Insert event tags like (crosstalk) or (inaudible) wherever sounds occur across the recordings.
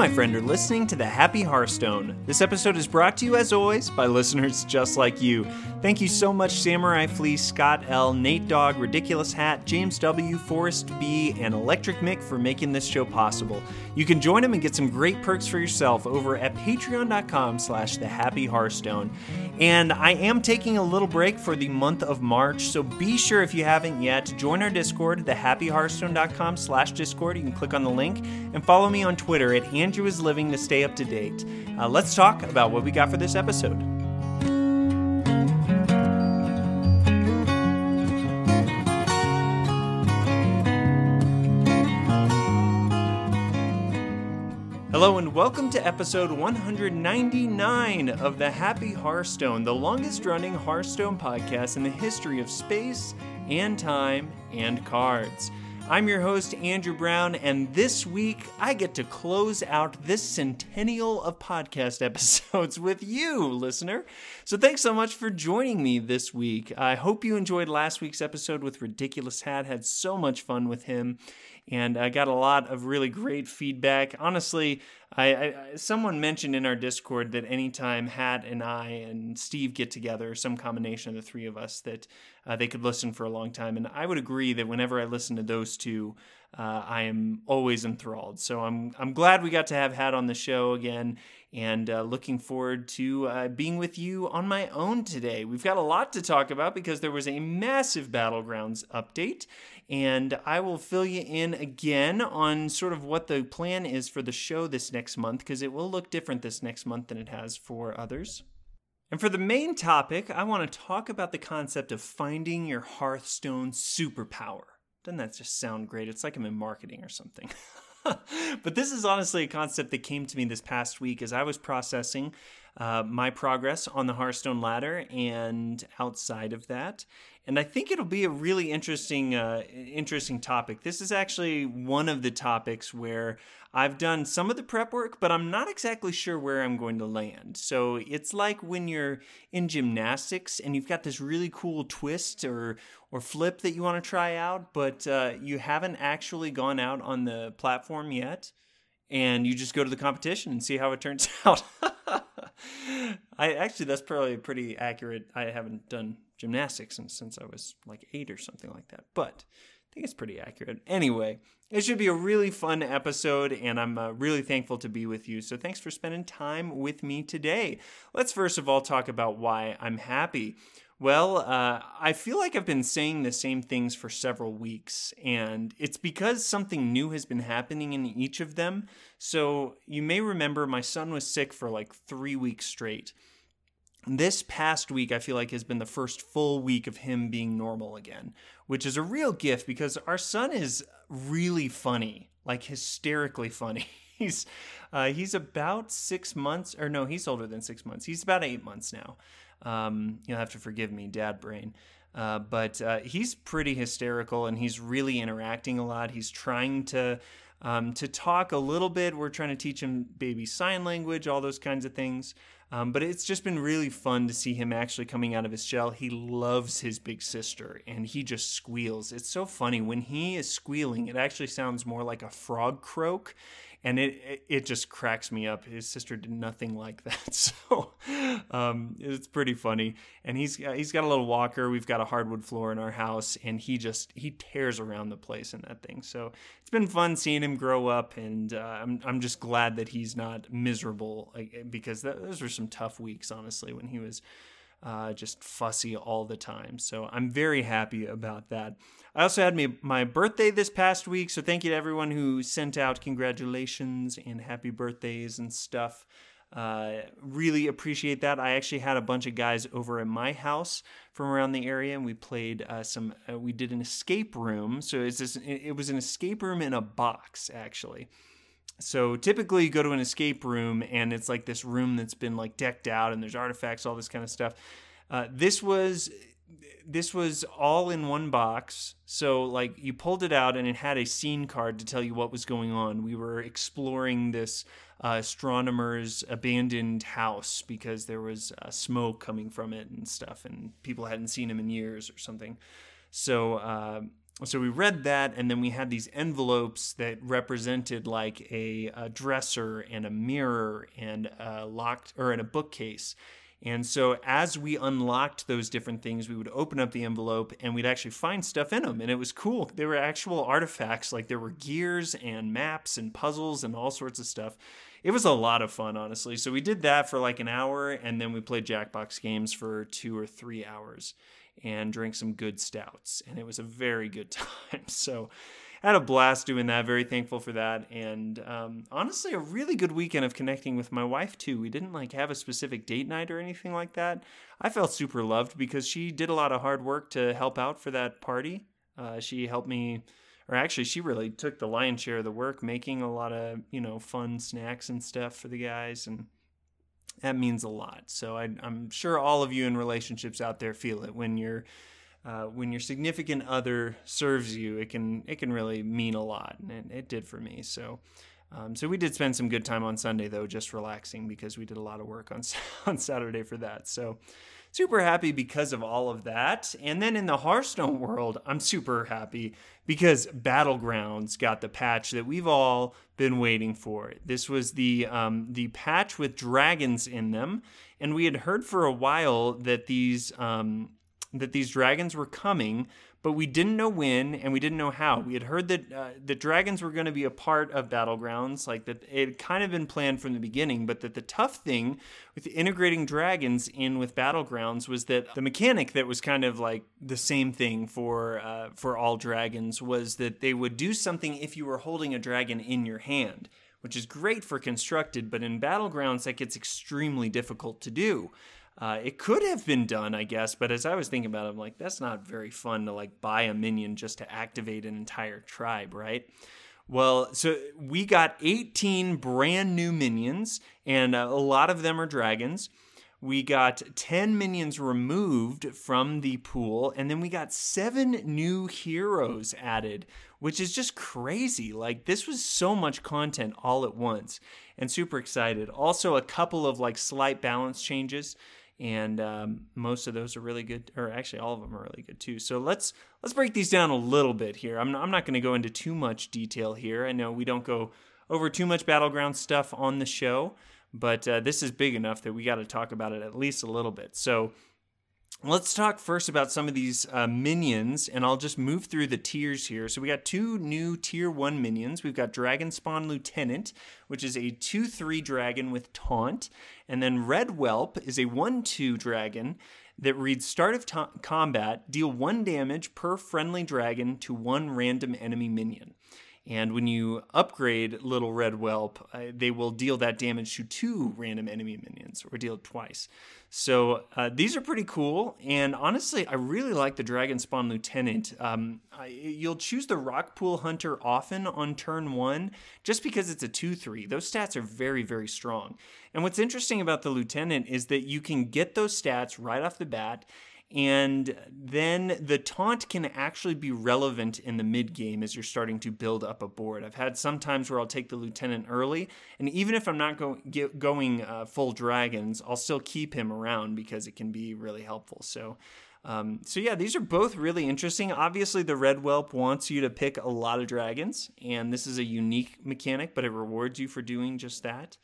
my friend, are listening to the Happy Hearthstone. This episode is brought to you, as always, by (laughs) listeners just like you. Thank you so much, Samurai Fleece, Scott L., Nate Dog, Ridiculous Hat, James W., Forrest B., and Electric Mick for making this show possible. You can join them and get some great perks for yourself over at patreon.com slash the Happy Hearthstone. And I am taking a little break for the month of March, so be sure if you haven't yet, join our Discord, thehappyhearthstone.com slash Discord. You can click on the link and follow me on Twitter at Andrew is Living to stay up to date. Uh, let's talk about what we got for this episode. Hello and welcome to episode 199 of the Happy Hearthstone, the longest running Hearthstone podcast in the history of space and time and cards. I'm your host, Andrew Brown, and this week I get to close out this centennial of podcast (laughs) episodes with you, listener. So thanks so much for joining me this week. I hope you enjoyed last week's episode with Ridiculous Hat, had so much fun with him and I got a lot of really great feedback. Honestly, I, I, someone mentioned in our Discord that anytime Hat and I and Steve get together, some combination of the three of us, that uh, they could listen for a long time. And I would agree that whenever I listen to those two, uh, I am always enthralled. So I'm I'm glad we got to have Hat on the show again, and uh, looking forward to uh, being with you on my own today. We've got a lot to talk about because there was a massive Battlegrounds update, and I will fill you in again on sort of what the plan is for the show this next month because it will look different this next month than it has for others. And for the main topic, I want to talk about the concept of finding your Hearthstone superpower. Doesn't that just sound great? It's like I'm in marketing or something. (laughs) (laughs) but this is honestly a concept that came to me this past week as I was processing uh, my progress on the Hearthstone ladder and outside of that. And I think it'll be a really interesting, uh, interesting topic. This is actually one of the topics where I've done some of the prep work, but I'm not exactly sure where I'm going to land. So it's like when you're in gymnastics and you've got this really cool twist or or flip that you want to try out, but uh, you haven't actually gone out on the platform yet, and you just go to the competition and see how it turns (laughs) out. I actually that's probably pretty accurate. I haven't done gymnastics since since I was like eight or something like that, but I think it's pretty accurate. Anyway, it should be a really fun episode, and I'm uh, really thankful to be with you. So thanks for spending time with me today. Let's first of all talk about why I'm happy. Well, uh, I feel like I've been saying the same things for several weeks, and it's because something new has been happening in each of them. So, you may remember my son was sick for like three weeks straight. This past week, I feel like, has been the first full week of him being normal again, which is a real gift because our son is really funny, like hysterically funny. (laughs) he's uh, he's about six months, or no, he's older than six months. He's about eight months now. Um, you'll have to forgive me, dad brain. Uh, but uh, he's pretty hysterical and he's really interacting a lot. He's trying to um, to talk a little bit. We're trying to teach him baby sign language, all those kinds of things. Um, but it's just been really fun to see him actually coming out of his shell. He loves his big sister and he just squeals. It's so funny. When he is squealing, it actually sounds more like a frog croak and it it just cracks me up. His sister did nothing like (laughs) that, so um, it's pretty funny. And he's he's got a little walker. We've got a hardwood floor in our house, and he just he tears around the place in that thing. So it's been fun seeing him grow up, and uh, I'm I'm just glad that he's not miserable because that, those were some tough weeks, honestly, when he was uh, just fussy all the time. So I'm very happy about that. I also had me, my birthday this past week, so thank you to everyone who sent out congratulations and happy birthdays and stuff. Uh, really appreciate that. I actually had a bunch of guys over at my house from around the area, and we played uh, some. Uh, we did an escape room. So it's this, it was an escape room in a box, actually. So typically you go to an escape room and it's like this room that's been like decked out and there's artifacts, all this kind of stuff. Uh, this was this was all in one box. So like you pulled it out and it had a scene card to tell you what was going on. We were exploring this uh, astronomer's abandoned house because there was uh, smoke coming from it and stuff, and people hadn't seen him in years or something. So uh, so we read that, and then we had these envelopes that represented like a, a dresser and a mirror and a locked or in a bookcase. And so as we unlocked those different things, we would open up the envelope and we'd actually find stuff in them. And it was cool. There were actual artifacts, like there were gears and maps and puzzles and all sorts of stuff. It was a lot of fun, honestly. So we did that for like an hour and then we played Jackbox games for two or three hours and drank some good stouts. And it was a very good (laughs) time. So I had a blast doing that. Very thankful for that. And um, honestly, a really good weekend of connecting with my wife, too. We didn't like have a specific date night or anything like that. I felt super loved because she did a lot of hard work to help out for that party. Uh, she helped me or actually she really took the lion's share of the work making a lot of you know fun snacks and stuff for the guys and that means a lot. So I, am sure all of you in relationships out there feel it when your uh, when your significant other serves you. It can it can really mean a lot, and it, it did for me. So. Um, so we did spend some good time on Sunday though, just relaxing because we did a lot of work on (laughs) on Saturday for that. So super happy because of all of that. And then in the Hearthstone world, I'm super happy because Battlegrounds got the patch that we've all been waiting for. This was the um, the patch with dragons in them, and we had heard for a while that these um, that these dragons were coming, but we didn't know when and we didn't know how. We had heard that uh, the dragons were going to be a part of Battlegrounds, like that it had kind of been planned from the beginning, but that the tough thing with integrating dragons in with Battlegrounds was that the mechanic that was kind of like the same thing for uh, for all dragons was that they would do something if you were holding a dragon in your hand which is great for constructed, but in battlegrounds that gets extremely difficult to do. Uh, it could have been done, I guess, but as I was thinking about it, I'm like, that's not very fun to like buy a minion just to activate an entire tribe, right? Well, so we got 18 brand new minions, and uh, a lot of them are dragons. We got 10 minions removed from the pool, and then we got seven new heroes added, which is just crazy. Like, this was so much content all at once, and super excited. Also, a couple of like slight balance changes and um, most of those are really good or actually all of them are really good too. So let's let's break these down a little bit here. I'm not, I'm not going to go into too much detail here. I know we don't go over too much battleground stuff on the show but uh, this is big enough that we got to talk about it at least a little bit. So Let's talk first about some of these uh, minions, and I'll just move through the tiers here. So we got two new tier one minions. We've got Dragonspawn Lieutenant, which is a 2 3 dragon with taunt. And then Red Whelp is a 1 2 dragon that reads Start of combat, deal one damage per friendly dragon to one random enemy minion. And when you upgrade Little Red Whelp, uh, they will deal that damage to two random enemy minions, or deal it twice. So uh, these are pretty cool. And honestly, I really like the Dragonspawn Lieutenant. Um, I, you'll choose the Rockpool Hunter often on turn one, just because it's a 2 3. Those stats are very, very strong. And what's interesting about the Lieutenant is that you can get those stats right off the bat and then the taunt can actually be relevant in the mid game as you're starting to build up a board. I've had some times where I'll take the lieutenant early, and even if I'm not go, get, going uh, full dragons, I'll still keep him around because it can be really helpful. So. Um, so yeah, these are both really interesting. Obviously, the Red Whelp wants you to pick a lot of dragons, and this is a unique mechanic, but it rewards you for doing just that.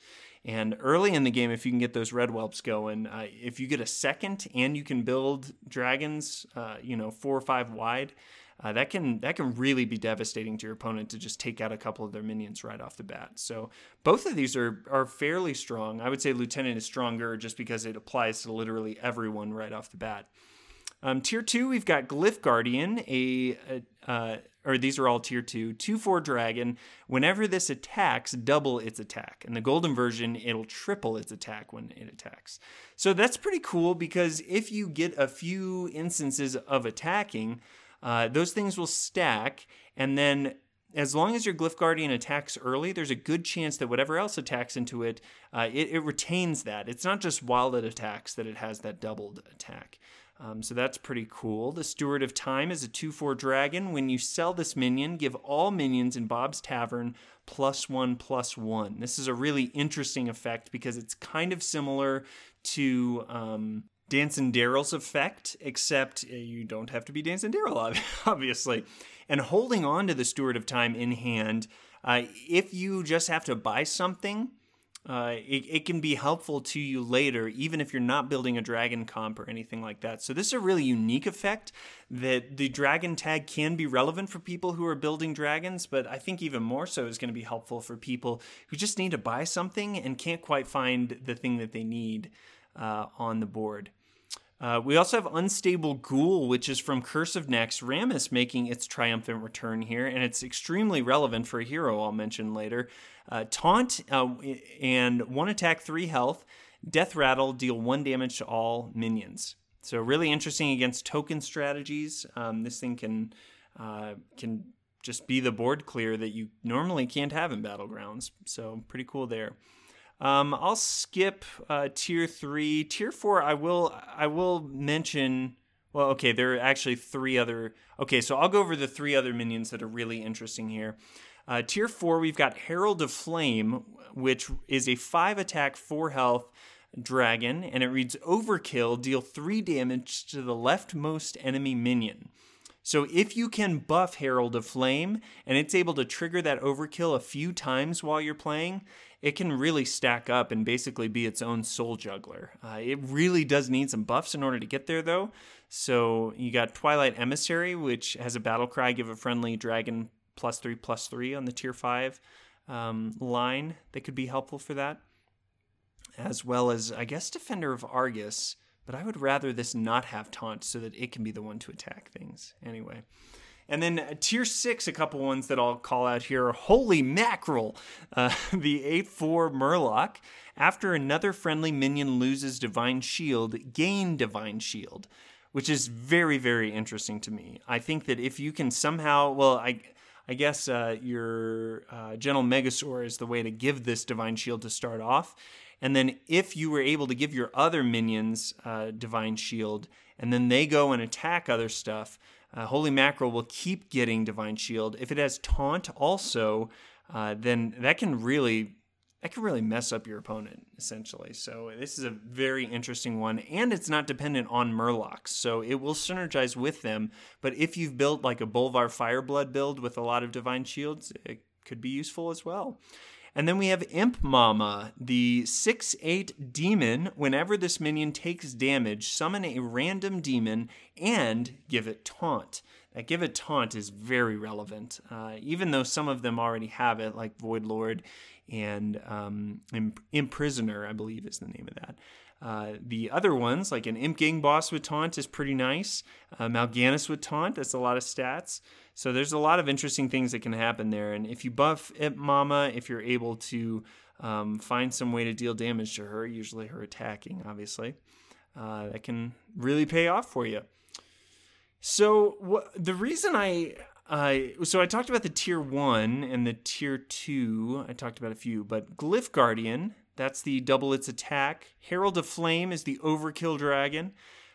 And early in the game, if you can get those red whelps going, uh, if you get a second and you can build dragons, uh, you know, four or five wide, uh, that can that can really be devastating to your opponent to just take out a couple of their minions right off the bat. So both of these are are fairly strong. I would say Lieutenant is stronger just because it applies to literally everyone right off the bat. Um, tier two, we've got Glyph Guardian, a, a uh, or these are all tier two, 2 4 dragon. Whenever this attacks, double its attack. In the golden version, it'll triple its attack when it attacks. So that's pretty cool because if you get a few instances of attacking, uh, those things will stack, and then as long as your Glyph Guardian attacks early, there's a good chance that whatever else attacks into it, uh, it, it, retains that. It's not just while it attacks that it has that doubled attack. Um, so that's pretty cool. The Steward of Time is a 2 4 dragon. When you sell this minion, give all minions in Bob's Tavern plus one plus one. This is a really interesting effect because it's kind of similar to um, and Deryl's effect, except uh, you don't have to be Dancing Daryl, (laughs) obviously. And holding on to the Steward of Time in hand, uh, if you just have to buy something, uh, it, it, can be helpful to you later, even if you're not building a dragon comp or anything like that. So, this is a really unique effect that the dragon tag can be relevant for people who are building dragons, but I think even more so is going to be helpful for people who just need to buy something and can't quite find the thing that they need uh, on the board. Uh, we also have Unstable Ghoul, which is from Curse of Naxxramas, making its triumphant return here, and it's extremely relevant for a hero I'll mention later. Uh, taunt uh, and one attack, three health. Deathrattle, deal one damage to all minions. So really interesting against token strategies. Um, this thing can uh, can just be the board clear that you normally can't have in battlegrounds. So pretty cool there. Um, I'll skip uh, tier three. Tier four, I will I will mention. Well, okay, there are actually three other. Okay, so I'll go over the three other minions that are really interesting here. Uh, tier four, we've got Herald of Flame, which is a five attack, four health dragon, and it reads Overkill, deal three damage to the leftmost enemy minion. So if you can buff Herald of Flame and it's able to trigger that overkill a few times while you're playing, it can really stack up and basically be its own soul juggler. Uh, it really does need some buffs in order to get there, though. So you got Twilight Emissary, which has a battle cry, give a friendly dragon plus three plus three on the tier five um, line that could be helpful for that, as well as I guess Defender of Argus. But I would rather this not have taunt so that it can be the one to attack things. Anyway. And then uh, tier six, a couple ones that I'll call out here. Holy mackerel! Uh, (laughs) the 8 4 Murloc. After another friendly minion loses Divine Shield, gain Divine Shield, which is very, very interesting to me. I think that if you can somehow, well, I. I guess uh, your uh, Gentle Megasaur is the way to give this Divine Shield to start off. And then if you were able to give your other minions uh, Divine Shield, and then they go and attack other stuff, uh, Holy Mackerel will keep getting Divine Shield. If it has Taunt also, uh, then that can really that can really mess up your opponent essentially. So this is a very interesting one, and it's not dependent on Murlocs, so it will synergize with them. But if you've built like a Bolvar Fireblood build with a lot of Divine Shields, it could be useful as well. And then we have Imp Mama, the 6 8 demon. Whenever this minion takes damage, summon a random demon and give it taunt. That give it taunt is very relevant, uh, even though some of them already have it, like Voidlord and um, Imprisoner, I believe is the name of that. Uh, the other ones, like an Imp Gang boss with taunt, is pretty nice. Uh, Mal'Ganis with taunt, that's a lot of stats. So there's a lot of interesting things that can happen there. And if you buff Imp Mama, if you're able to um, find some way to deal damage to her, usually her attacking, obviously, uh, that can really pay off for you. So wh- the reason I uh, so I talked about the tier one and the tier two. I talked about a few, but Glyph Guardian, that's the double its attack. Herald of Flame is the overkill dragon.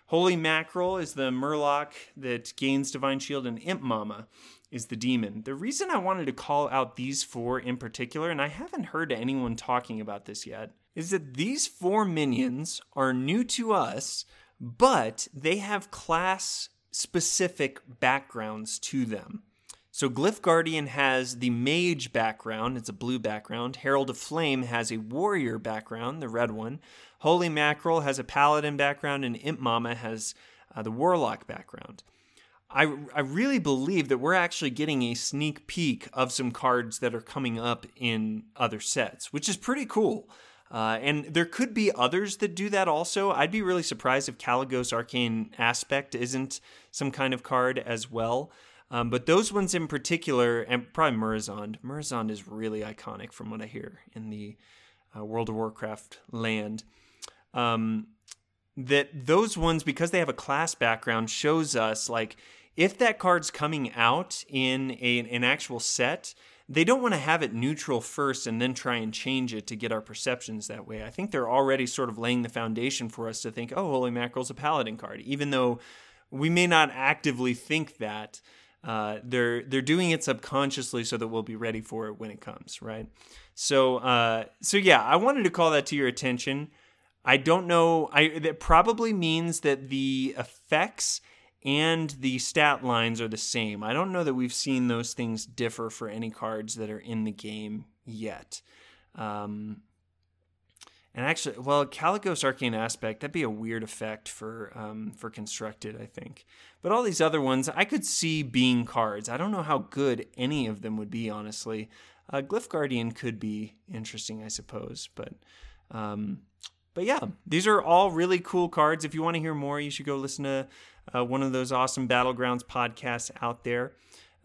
Holy Mackerel is the Murloc that gains Divine Shield, and Imp Mama is the demon. The reason I wanted to call out these four in particular, and I haven't heard anyone talking about this yet, is that these four minions are new to us, but they have class specific backgrounds to them. So Glyph Guardian has the mage background, it's a blue background. Herald of Flame has a warrior background, the red one. Holy Mackerel has a paladin background, and Imp Mama has uh, the warlock background. I, I really believe that we're actually getting a sneak peek of some cards that are coming up in other sets, which is pretty cool. Uh, and there could be others that do that also. I'd be really surprised if Kalecgos Arcane Aspect isn't some kind of card as well. Um, but those ones in particular, and probably Murozond. Murozond is really iconic from what I hear in the uh, World of Warcraft land um, that those ones because they have a class background shows us like if that card's coming out in a, an actual set they don't want to have it neutral first and then try and change it to get our perceptions that way. I think they're already sort of laying the foundation for us to think, oh, Holy Mackerel's a Paladin card, even though we may not actively think that. Uh, they're they're doing it subconsciously so that we'll be ready for it when it comes, right? So uh, so yeah, I wanted to call that to your attention. I don't know. I that probably means that the effects and the stat lines are the same. I don't know that we've seen those things differ for any cards that are in the game yet. Um, and actually, well, Kalecgos Arcane Aspect, that'd be a weird effect for um, for constructed, I think. But all these other ones, I could see being cards. I don't know how good any of them would be, honestly. Uh, Glyph Guardian could be interesting, I suppose, but um, but yeah, these are all really cool cards. If you want to hear more, you should go listen to uh, one of those awesome Battlegrounds podcasts out there.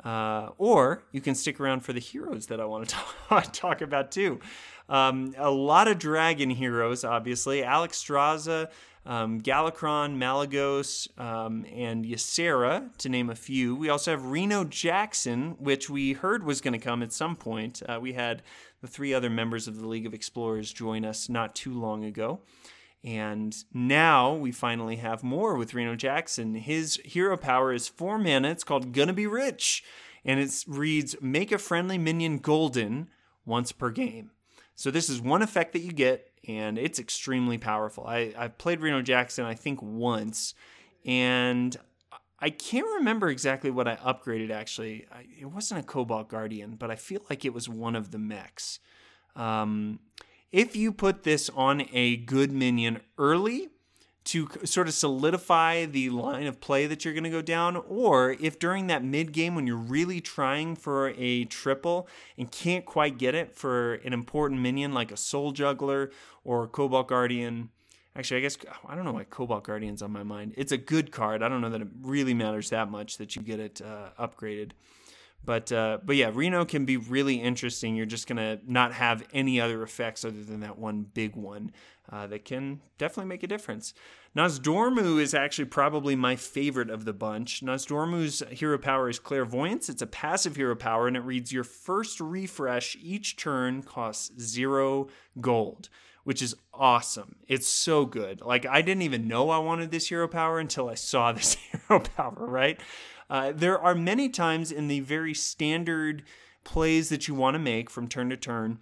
Uh, or you can stick around for the heroes that I want to (laughs) talk, talk about too. Um, a lot of dragon heroes, obviously. Alexstrasza, um, Galakrond, Malygos, um, and Ysera, to name a few. We also have Reno Jackson, which we heard was going to come at some point. Uh, we had the three other members of the League of Explorers join us not too long ago. And now we finally have more with Reno Jackson. His hero power is four mana. It's called Gonna Be Rich. And it reads Make a friendly minion golden once per game. So this is one effect that you get, and it's extremely powerful. I, I've played Reno Jackson, I think, once, and I can't remember exactly what I upgraded actually. I, it wasn't a Cobalt Guardian, but I feel like it was one of the mechs. Um, if you put this on a good minion early to sort of solidify the line of play that you're going to go down, or if during that mid game when you're really trying for a triple and can't quite get it for an important minion like a Soul Juggler or Cobalt Guardian. Actually, I guess I don't know why Cobalt Guardian's on my mind. It's a good card. I don't know that it really matters that much that you get it uh, upgraded. But uh, but yeah, Reno can be really interesting. You're just gonna not have any other effects other than that one big one uh, that can definitely make a difference. Nozdormu is actually probably my favorite of the bunch. Nozdormu's hero power is Clairvoyance. It's a passive hero power, and it reads your first refresh each turn costs zero gold which is awesome. It's so good. Like I didn't even know I wanted this hero power until I saw this (laughs) hero power, right? Uh, there are many times in the very standard plays that you want to make from turn to turn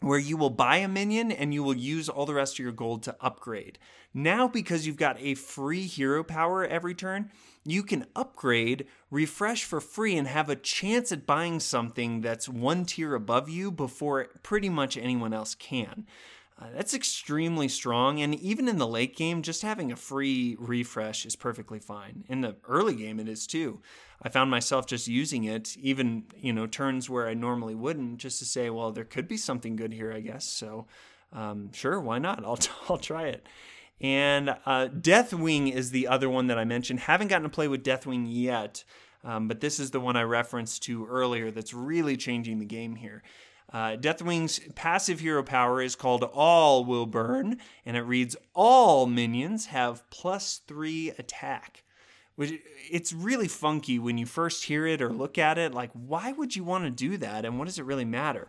where you will buy a minion and you will use all the rest of your gold to upgrade. Now, because you've got a free hero power every turn, you can upgrade, refresh for free, and have a chance at buying something that's one tier above you before pretty much anyone else can. Uh, that's extremely strong, and even in the late game, just having a free refresh is perfectly fine. In the early game, it is too. I found myself just using it, even you know turns where I normally wouldn't, just to say, well, there could be something good here, I guess. So, um, sure, why not? (laughs) I'll I'll try it. And uh, Deathwing is the other one that I mentioned. Haven't gotten to play with Deathwing yet, um, but this is the one I referenced to earlier. That's really changing the game here. Uh, Deathwing's passive hero power is called All Will Burn, and it reads All minions have plus three attack. Which it's really funky when you first hear it or look at it. Like, why would you want to do that, and what does it really matter?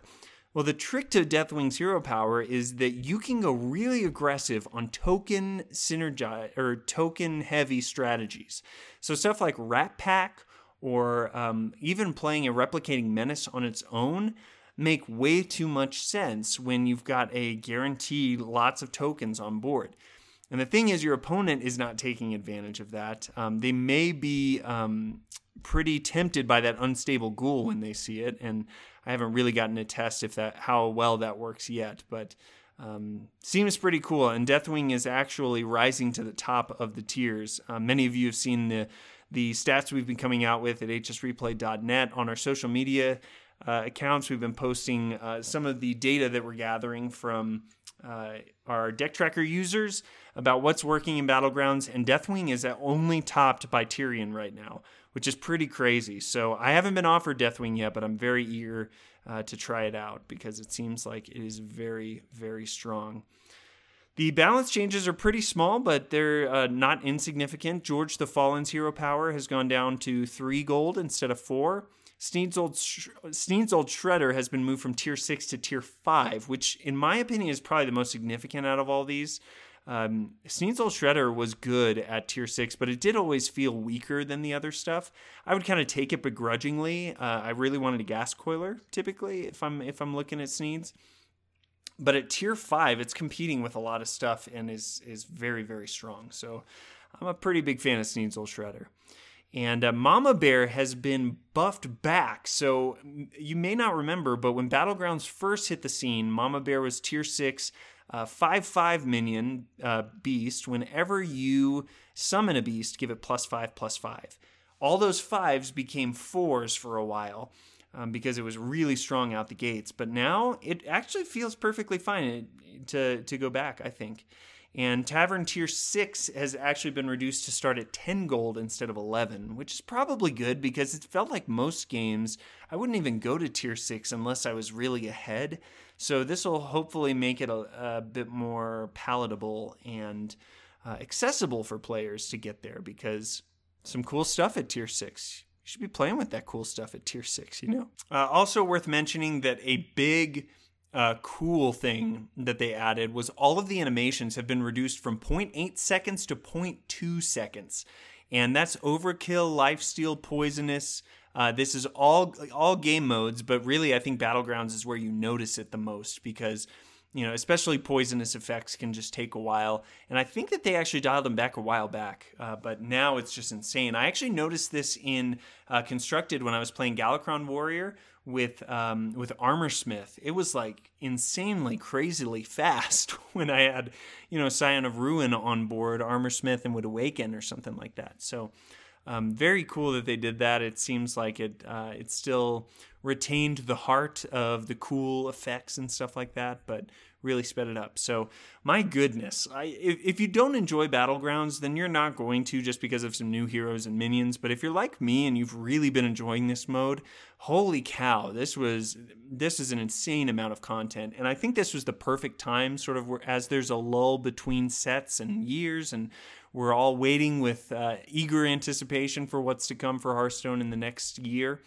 Well, the trick to Deathwing's hero power is that you can go really aggressive on token synergy or token heavy strategies. So stuff like Rat Pack or um, even playing a replicating menace on its own make way too much sense when you've got a guaranteed lots of tokens on board. And the thing is, your opponent is not taking advantage of that. Um, they may be um, pretty tempted by that unstable ghoul when they see it, and I haven't really gotten a test if that how well that works yet. But um, seems pretty cool. And Deathwing is actually rising to the top of the tiers. Uh, many of you have seen the the stats we've been coming out with at hsreplay.net on our social media uh, accounts. We've been posting uh, some of the data that we're gathering from uh, our deck tracker users about what's working in Battlegrounds, and Deathwing is only topped by Tirion right now, which is pretty crazy. So I haven't been offered Deathwing yet, but I'm very eager uh, to try it out because it seems like it is very, very strong. The balance changes are pretty small, but they're uh, not insignificant. George the Fallen's hero power has gone down to three gold instead of four. Sneed's old, Sneed's old Shredder has been moved from tier 6 to tier 5, which, in my opinion, is probably the most significant out of all these. Um, Sneed's old Shredder was good at tier 6, but it did always feel weaker than the other stuff. I would kind of take it begrudgingly. Uh, I really wanted a Ghastcoiler, typically, if I'm, if I'm looking at Sneed's. but at tier five, it's competing with a lot of stuff and is is very very strong. So I'm a pretty big fan of Sneed's old Shredder. And uh, Mama Bear has been buffed back. So you may not remember, but when Battlegrounds first hit the scene, Mama Bear was tier 6, 5 uh, 5 minion uh, beast. Whenever you summon a beast, give it plus 5 plus 5. All those fives became fours for a while um, because it was really strong out the gates. But now it actually feels perfectly fine to, to go back, I think. And Tavern Tier 6 has actually been reduced to start at 10 gold instead of 11, which is probably good because it felt like most games I wouldn't even go to Tier 6 unless I was really ahead. So this will hopefully make it a, a bit more palatable and uh, accessible for players to get there because some cool stuff at Tier 6 you should be playing with that cool stuff at tier six, you know? Uh, also worth mentioning that a big uh, cool thing that they added was all of the animations have been reduced from 0.8 seconds to 0.2 seconds. And that's overkill, lifesteal, poisonous. Uh, this is all all game modes, but really, I think battlegrounds is where you notice it the most because you know, especially poisonous effects can just take a while. And I think that they actually dialed them back a while back, uh, but now it's just insane. I actually noticed this in uh, Constructed when I was playing Galakrond Warrior with um, with Armorsmith. It was like insanely, crazily fast (laughs) when I had, you know, Scion of Ruin on board, Armorsmith, and would awaken or something like that. So. Um, very cool that they did that. It seems like it uh, it still retained the heart of the cool effects and stuff like that, but really sped it up. So, my goodness, I, if, if you don't enjoy Battlegrounds, then you're not going to just because of some new heroes and minions. But if you're like me and you've really been enjoying this mode, holy cow, this was this is an insane amount of content. And I think this was the perfect time, sort of as there's a lull between sets and years, and we're all waiting with uh, eager anticipation for what's to come for Hearthstone in the next year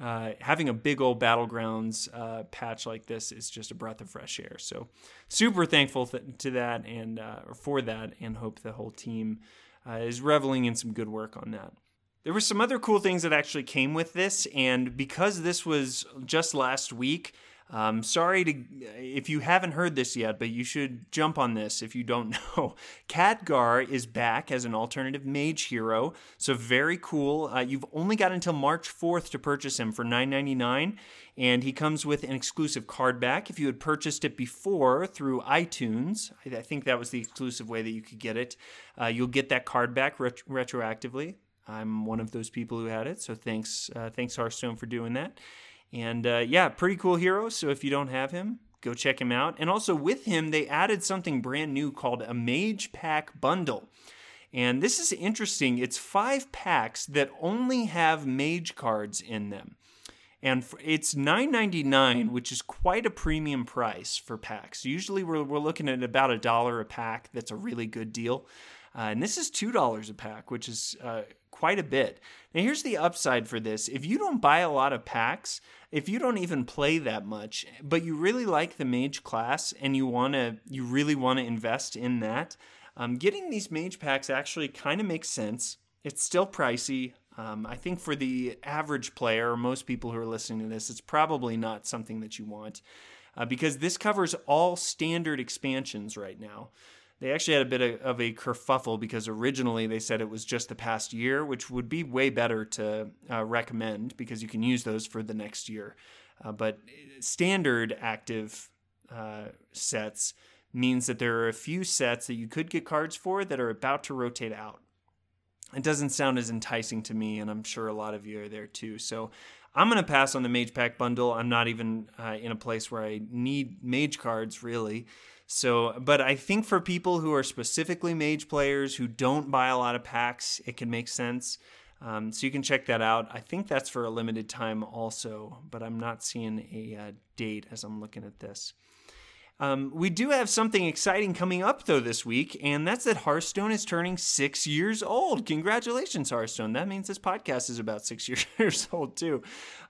uh, having a big old battlegrounds uh, patch like this is just a breath of fresh air. So super thankful th- to that and uh, for that, and hope the whole team uh, is reveling in some good work on that. There were some other cool things that actually came with this, and because this was just last week, um, sorry to if you haven't heard this yet, but you should jump on this if you don't (laughs) know. Khadgar is back as an alternative mage hero, so very cool. Uh, you've only got until March 4th to purchase him for $9.99, and he comes with an exclusive card back. If you had purchased it before through iTunes, I, think that was the exclusive way that you could get it. Uh, you'll get that card back ret- retroactively. I'm one of those people who had it, so thanks, uh, thanks Hearthstone for doing that. And uh, yeah, pretty cool hero. So if you don't have him, go check him out. And also with him, they added something brand new called a Mage Pack Bundle. And this is interesting. It's five packs that only have mage cards in them. And it's $9.99, which is quite a premium price for packs. Usually we're, we're looking at about a dollar a pack. That's a really good deal. Uh, and this is $2 a pack, which is uh, quite a bit. Now, here's the upside for this if you don't buy a lot of packs, if you don't even play that much, but you really like the mage class and you want to, you really want to invest in that, um, getting these mage packs actually kind of makes sense. It's still pricey. Um, I think for the average player, or most people who are listening to this, it's probably not something that you want uh, because this covers all standard expansions right now. They actually had a bit of a kerfuffle because originally they said it was just the past year, which would be way better to uh, recommend because you can use those for the next year. Uh, but standard active uh, sets means that there are a few sets that you could get cards for that are about to rotate out. It doesn't sound as enticing to me, and I'm sure a lot of you are there too. So I'm going to pass on the Mage Pack bundle. I'm not even uh, in a place where I need Mage cards, really. So, but I think for people who are specifically mage players who don't buy a lot of packs, it can make sense. Um, so you can check that out. I think that's for a limited time also, but I'm not seeing a uh, date as I'm looking at this. Um, we do have something exciting coming up though this week, and that's that Hearthstone is turning six years old. Congratulations, Hearthstone! That means this podcast is about six (laughs) years old too.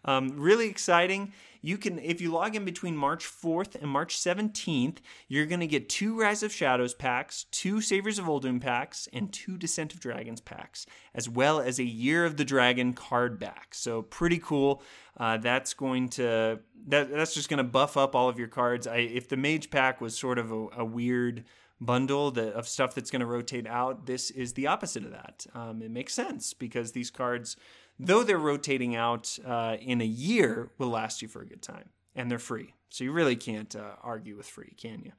Um, really exciting you can if you log in between March 4th and March 17th, you're going to get two Rise of Shadows packs, two Saviors of Uldum packs, and two Descent of Dragons packs, as well as a Year of the Dragon card back. So pretty cool. Uh, that's going to that that's just going to buff up all of your cards. I, if the mage pack was sort of a, a weird bundle that, of stuff that's going to rotate out, this is the opposite of that. Um, it makes sense because these cards, though they're rotating out uh, in a year, will last you for a good time, and they're free. So you really can't uh, argue with free, can you?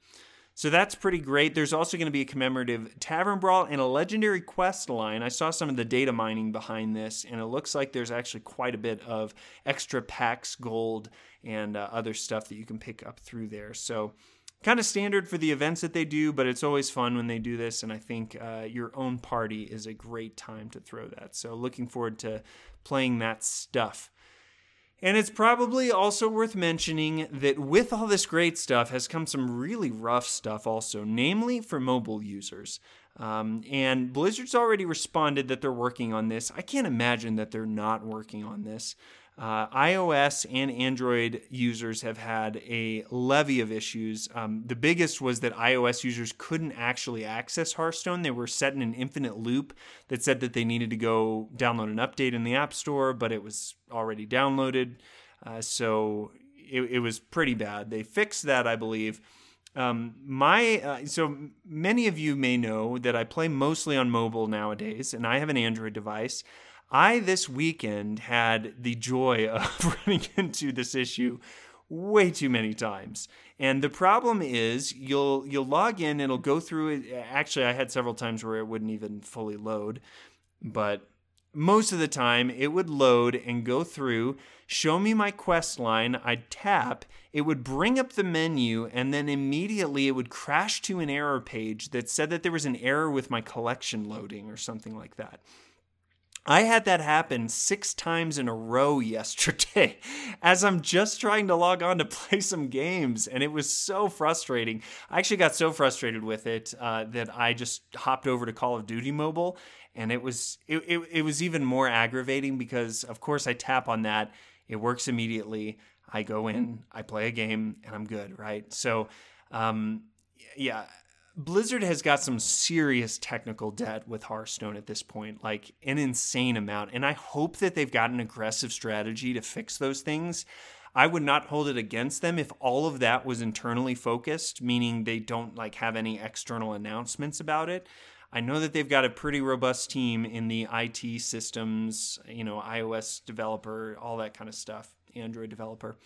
So that's pretty great. There's also going to be a commemorative Tavern Brawl and a legendary quest line. I saw some of the data mining behind this, and it looks like there's actually quite a bit of extra packs, gold, and uh, other stuff that you can pick up through there. So kind of standard for the events that they do, but it's always fun when they do this. And I think uh, your own party is a great time to throw that. So looking forward to playing that stuff. And it's probably also worth mentioning that with all this great stuff has come some really rough stuff also, namely for mobile users. Um, and Blizzard's already responded that they're working on this. I can't imagine that they're not working on this. Uh, iOS and Android users have had a levy of issues. Um, the biggest was that iOS users couldn't actually access Hearthstone. They were set in an infinite loop that said that they needed to go download an update in the App Store, but it was already downloaded. Uh, so it, it, was pretty bad. They fixed that, I believe. Um, my uh, so many of you may know that I play mostly on mobile nowadays, and I have an Android device. I this weekend had the joy of (laughs) running into this issue way too many times. And the problem is you'll you'll log in, it'll go through it. Actually, I had several times where it wouldn't even fully load, but most of the time it would load and go through, show me my quest line, I'd tap, it would bring up the menu, and then immediately it would crash to an error page that said that there was an error with my collection loading or something like that. I had that happen six times in a row (laughs) yesterday as I'm just trying to log on to (laughs) play some games, and it was so frustrating. I actually got so frustrated with it uh, that I just hopped over to Call of Duty Mobile, and it was it, it, it was even more aggravating because, of course, I tap on that, it works immediately. I go in, I play a game, and I'm good, right? So, um, yeah Blizzard has got some serious technical debt with Hearthstone at this point, like an insane amount. And I hope that they've got an aggressive strategy to fix those things. I would not hold it against them if all of that was internally focused, meaning they don't like have any external announcements about it. I know that they've got a pretty robust team in the IT systems, you know, iOS developer, all that kind of stuff, Android developer.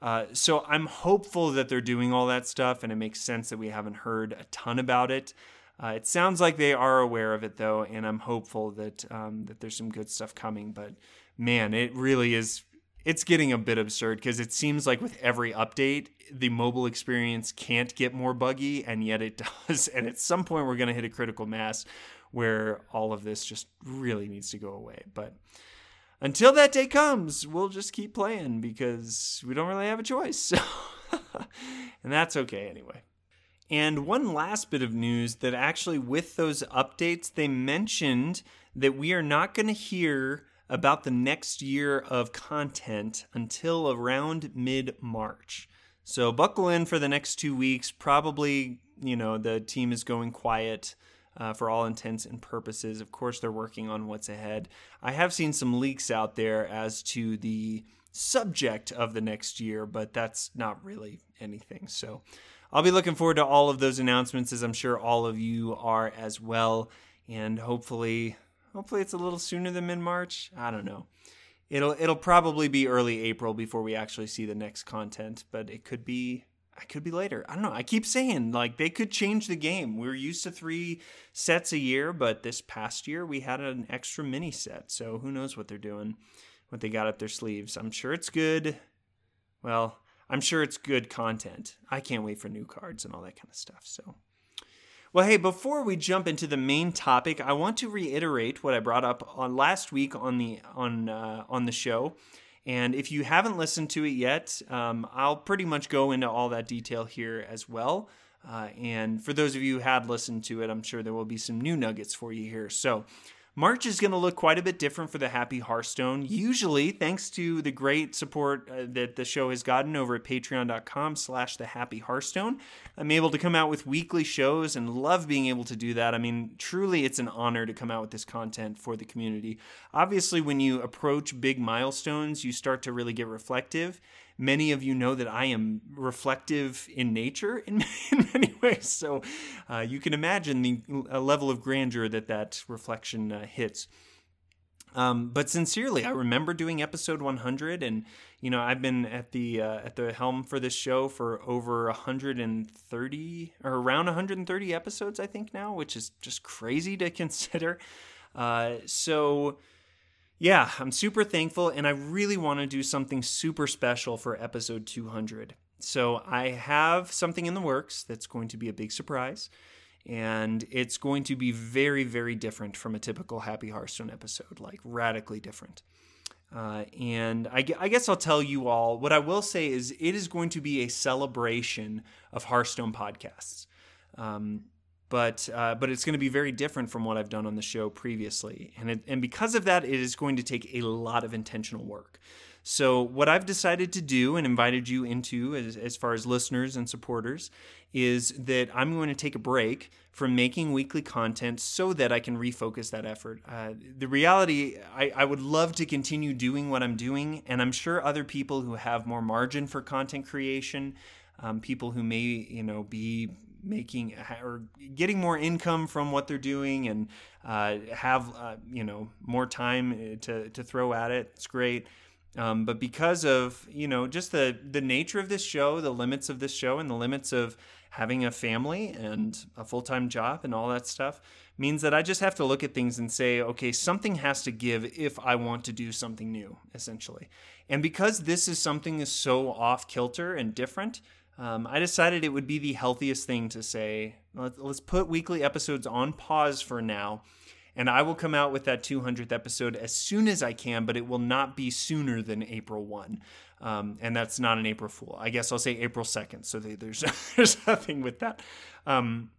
Uh, so I'm hopeful that they're doing all that stuff, and it makes sense that we haven't heard a ton about it. Uh, it sounds like they are aware of it though, and I'm hopeful that um, that there's some good stuff coming. But man, it really is. It's getting a bit absurd because it seems like with every update, the mobile experience can't get more buggy, and yet it (laughs) does. And at some point, we're going to hit a critical mass where all of this just really needs to go away. But until that day comes, we'll just keep playing because we don't really have a choice. (laughs) and that's okay anyway. And one last bit of news that actually, with those updates, they mentioned that we are not going to hear about the next year of content until around mid March. So, buckle in for the next two weeks. Probably, you know, the team is going quiet uh, for all intents and purposes. Of course, they're working on what's ahead. I have seen some leaks out there as to the subject of the next year, but that's not really anything. So I'll be looking forward to all of those announcements, as I'm sure all of you are as well. And hopefully, hopefully it's a little sooner than mid March. I don't know. It'll it'll probably be early April before we actually see the next content, but it could be I could be later. I don't know. I keep saying like they could change the game. We are used to three sets a year, but this past year we had an extra mini set. So who knows what they're doing, what they got up their sleeves. I'm sure it's good. Well, I'm sure it's good content. I can't wait for new cards and all that kind of stuff. So well, hey, before we jump into the main topic, I want to reiterate what I brought up on last week on the on uh, on the show and if you haven't listened to it yet, um, I'll pretty much go into all that detail here as well. Uh, and for those of you who had listened to it, I'm sure there will be some new nuggets for you here. So, March is going to look quite a bit different for the Happy Hearthstone. Usually, thanks to the great support uh, that the show has gotten over at patreon.com slash the Happy Hearthstone, I'm able to come out with weekly shows and love being able to do that. I mean, truly, it's an honor to come out with this content for the community. Obviously, when you approach big milestones, you start to really get reflective many of you know that I am reflective in nature in, (laughs) in many ways. So uh, you can imagine the level of grandeur that that reflection uh, hits. Um, but sincerely, I remember doing episode 100, and you know I've been at the uh, at the helm for this show for over 130 or around 130 episodes, I think now, which is just crazy to (laughs) consider. Uh, so yeah, I'm super thankful, and I really want to do something super special for episode 200. So I have something in the works that's going to be a big surprise and it's going to be very, very different from a typical Happy Hearthstone episode, like radically different. Uh, and I, I, guess I'll tell you all what I will say is it is going to be a celebration of Hearthstone podcasts. Um, but uh, but it's going to be very different from what I've done on the show previously, and it, and because of that, it is going to take a lot of intentional work. So, what I've decided to do and invited you into, as, as far as listeners and supporters, is that I'm going to take a break from making weekly content so that I can refocus that effort. Uh, the reality, I, I would love to continue doing what I'm doing, and I'm sure other people who have more margin for content creation, um, people who may, you know, be making or getting more income from what they're doing and uh, have uh, you know more time uh, to to throw at it. It's great. Um, but because of you know just the the nature of this show, the limits of this show, and the limits of having a family and a full time job and all that stuff, means that I just have to look at things and say, okay, something has to give if I want to do something new, essentially. And because this is something is so off kilter and different, um, I decided it would be the healthiest thing to say, let's put weekly episodes on pause for now and I will come out with that 200th episode as soon as I can, but it will not be sooner than April 1. Um, and that's not an April Fool. I guess I'll say April 2nd. So there's, (laughs) there's nothing with that. Um,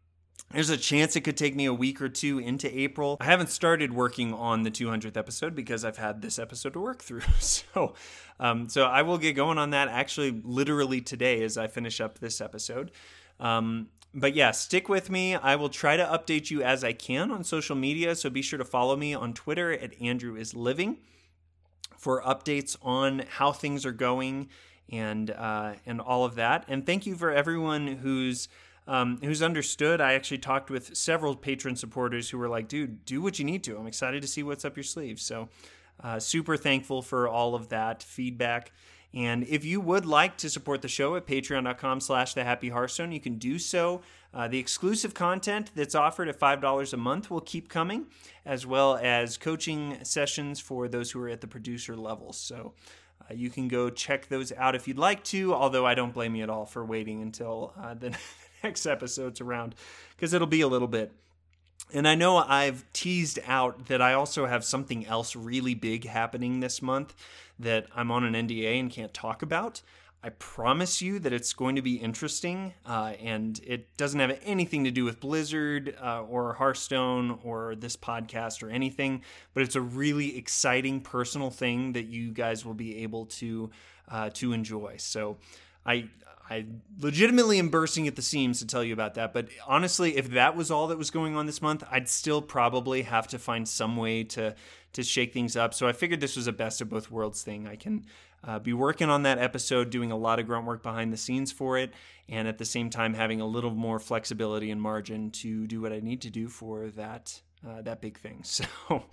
there's a chance it could take me a week or two into April. I haven't started working on the 200th episode because I've had this episode to work through. (laughs) So, um, so I will get going on that actually literally today as I finish up this episode. Um, but yeah, stick with me. I will try to update you as I can on social media. So be sure to follow me on Twitter at Andrew is Living for updates on how things are going and uh, and all of that. And thank you for everyone who's um, who's understood. I actually talked with several patron supporters who were like, "Dude, do what you need to. I'm excited to see what's up your sleeve." So, uh, super thankful for all of that feedback. And if you would like to support the show at patreon.com slash the happy hearthstone, you can do so. Uh, the exclusive content that's offered at $5 a month will keep coming, as well as coaching sessions for those who are at the producer level. So uh, you can go check those out if you'd like to, although I don't blame you at all for waiting until uh, the (laughs) (laughs) next episode's around, because it'll be a little bit. And I know I've teased out that I also have something else really big happening this month that I'm on an NDA and can't talk about. I promise you that it's going to be interesting, uh, and it doesn't have anything to do with Blizzard uh, or Hearthstone or this podcast or anything, but it's a really exciting personal thing that you guys will be able to uh, to enjoy. So, I I legitimately am bursting at the seams to tell you about that. But honestly, if that was all that was going on this month, I'd still probably have to find some way to to shake things up. So I figured this was a best of both worlds thing. I can uh, be working on that episode, doing a lot of grunt work behind the scenes for it, and at the same time having a little more flexibility and margin to do what I need to do for that uh, that big thing. (laughs) So.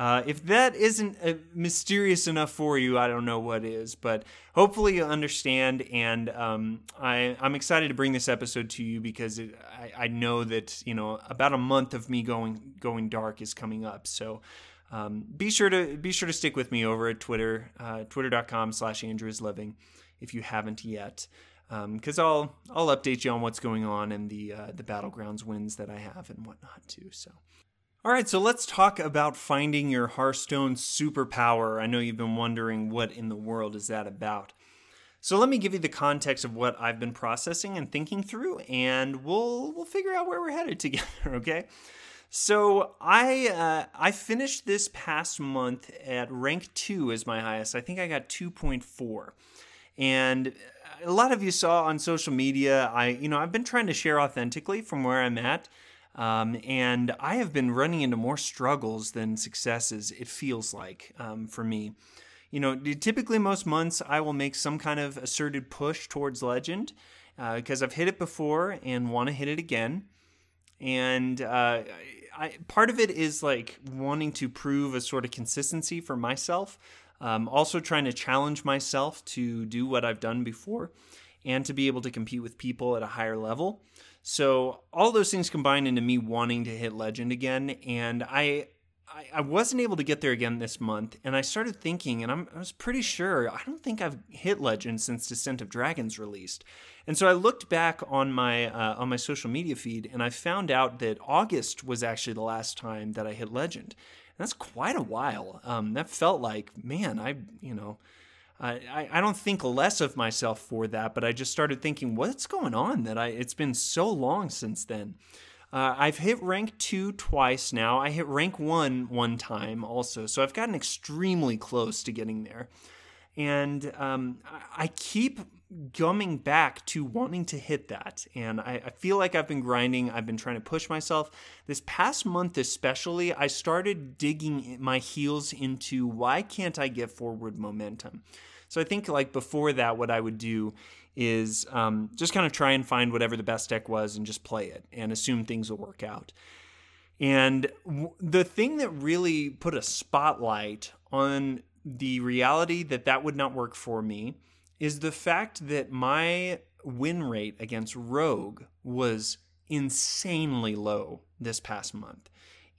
Uh, if that isn't uh, mysterious enough for you, I don't know what is, but hopefully you understand. And um, I, am excited to bring this episode to you because it, I, I, know that you know about a month of me going going dark is coming up. So um, be sure to be sure to stick with me over at Twitter, uh, twitter.com slash Andrews Living, if you haven't yet, because um, I'll I'll update you on what's going on and the uh, the battlegrounds wins that I have and whatnot too. So. All right, so let's talk about finding your Hearthstone superpower. I know you've been wondering what in the world is that about. So let me give you the context of what I've been processing and thinking through, and we'll we'll figure out where we're headed (laughs) together. Okay. So I uh, I finished this past month at rank two as my highest. I think I got two point four, and a lot of you saw on social media. I you know I've been trying to share authentically from where I'm at, um, and I have been running into more struggles than successes. It feels like um, for me. you know, typically most months I will make some kind of asserted push towards legend because uh, I've hit it before and want to hit it again. And uh, I, part of it is like wanting to prove a sort of consistency for myself. Um, also, trying to challenge myself to do what I've done before and to be able to compete with people at a higher level. So, all those things combined into me wanting to hit legend again. And I I, wasn't able to get there again this month, and I started thinking, and I'm, I was pretty sure I don't think I've hit Legend since Descent of Dragons released, and so I looked back on my uh, on my social media feed, and I found out that August was actually the last time that I hit Legend. And that's quite a while. Um, that felt like, man, I you know. I, I don't think less of myself for that, but I just started thinking, what's going on that I it's been so long since then. Uh, I've hit rank two twice now. I hit rank one one time also, so I've gotten extremely close to getting there. And um, I keep coming back to wanting to hit that. And I, I, feel like I've been grinding. I've been trying to push myself. This past month, especially, I started digging my heels into why can't I get forward momentum? So I think like before that, what I would do is um, just kind of try and find whatever the best deck was and just play it and assume things will work out. And w- the thing that really put a spotlight on the reality that that would not work for me is the fact that my win rate against Rogue was insanely low this past month.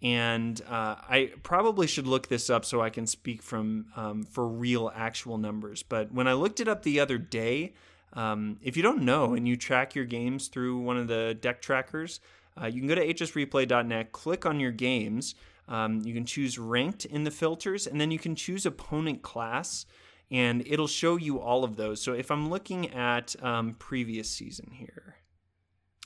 And uh, I probably should look this up so I can speak from um, for real actual numbers. But when I looked it up the other day, um, if you don't know and you track your games through one of the deck trackers, uh, you can go to hsreplay.net, click on your games. Um, you can choose ranked in the filters, and then you can choose opponent class, and it'll show you all of those. So if I'm looking at um, previous season here,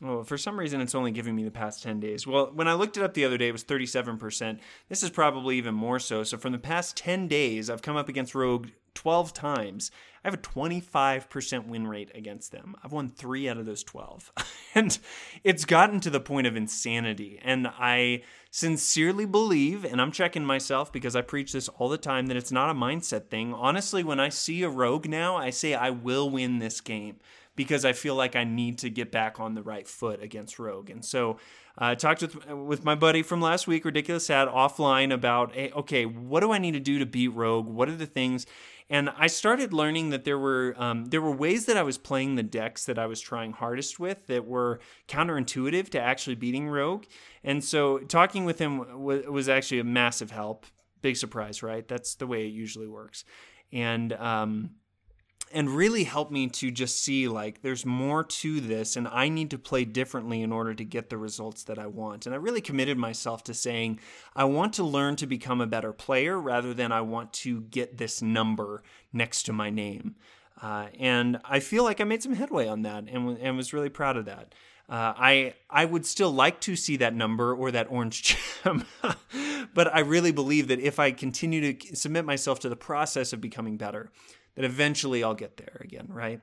Oh, for some reason, it's only giving me the past 10 days. Well, when I looked it up the other day, it was 37%. This is probably even more so. So, from the past 10 days, I've come up against Rogue 12 times. I have a 25% win rate against them. I've won three out of those 12. (laughs) and it's gotten to the point of insanity. And I sincerely believe, and I'm checking myself because I preach this all the time, that it's not a mindset thing. Honestly, when I see a rogue now, I say, I will win this game because I feel like I need to get back on the right foot against Rogue. And so uh, I talked with with my buddy from last week, Ridiculous Sad, offline about, hey, okay, what do I need to do to beat Rogue? What are the things? and I started learning that there were um, there were ways that I was playing the decks that I was trying hardest with that were counterintuitive to actually beating Rogue, and so talking with him w- was actually a massive help. Big surprise, right? That's the way it usually works, and um, and really helped me to just see like there's more to this and I need to play differently in order to get the results that I want. And I really committed myself to saying I want to learn to become a better player rather than I want to get this number next to my name. Uh, and I feel like I made some headway on that and, and was really proud of that. Uh, I I would still like to see that number or that orange (laughs) gem, but I really believe that if I continue to submit myself to the process of becoming better, that eventually I'll get there again, right?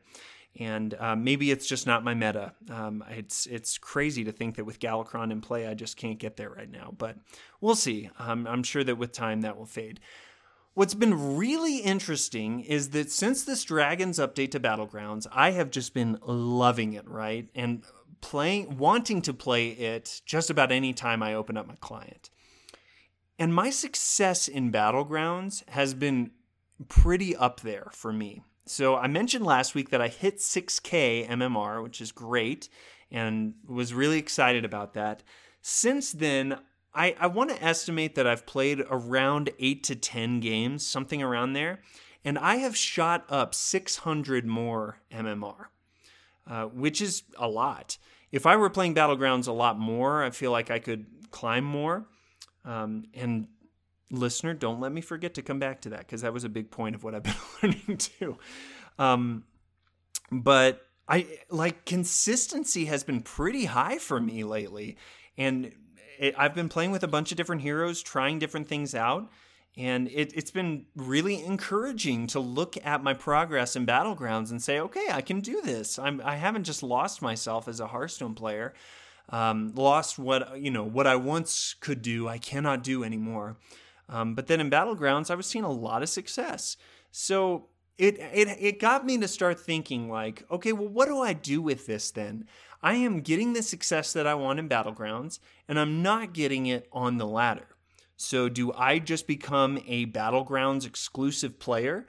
And uh, maybe it's just not my meta. Um, it's it's crazy to think that with Galakrond in play, I just can't get there right now. But we'll see. Um, I'm sure that with time that will fade. What's been really interesting is that since this Dragons update to Battlegrounds, I have just been loving it, right? And playing, wanting to play it just about any time I open up my client. And my success in Battlegrounds has been pretty up there for me. So I mentioned last week that I hit 6K MMR, which is great, and was really excited about that. Since then, I, I want to estimate that I've played around 8 to 10 games, something around there, and I have shot up 600 more MMR, uh, which is a lot. If I were playing Battlegrounds a lot more, I feel like I could climb more. Um, and listener, don't let me forget to come back to that because that was a big point of what I've (laughs) been learning too. Um, but I like consistency has been pretty high for me lately, and it, I've been playing with a bunch of different heroes, trying different things out. And it, has been really encouraging to look at my progress in Battlegrounds and say, okay, I can do this. I'm, I haven't just lost myself as a Hearthstone player, um, lost what you know what I once could do. I cannot do anymore. Um, but then in Battlegrounds, I was seeing a lot of success. So it, it it got me to start thinking like, okay, well, what do I do with this then? I am getting the success that I want in Battlegrounds, and I'm not getting it on the ladder. So do I just become a Battlegrounds exclusive player?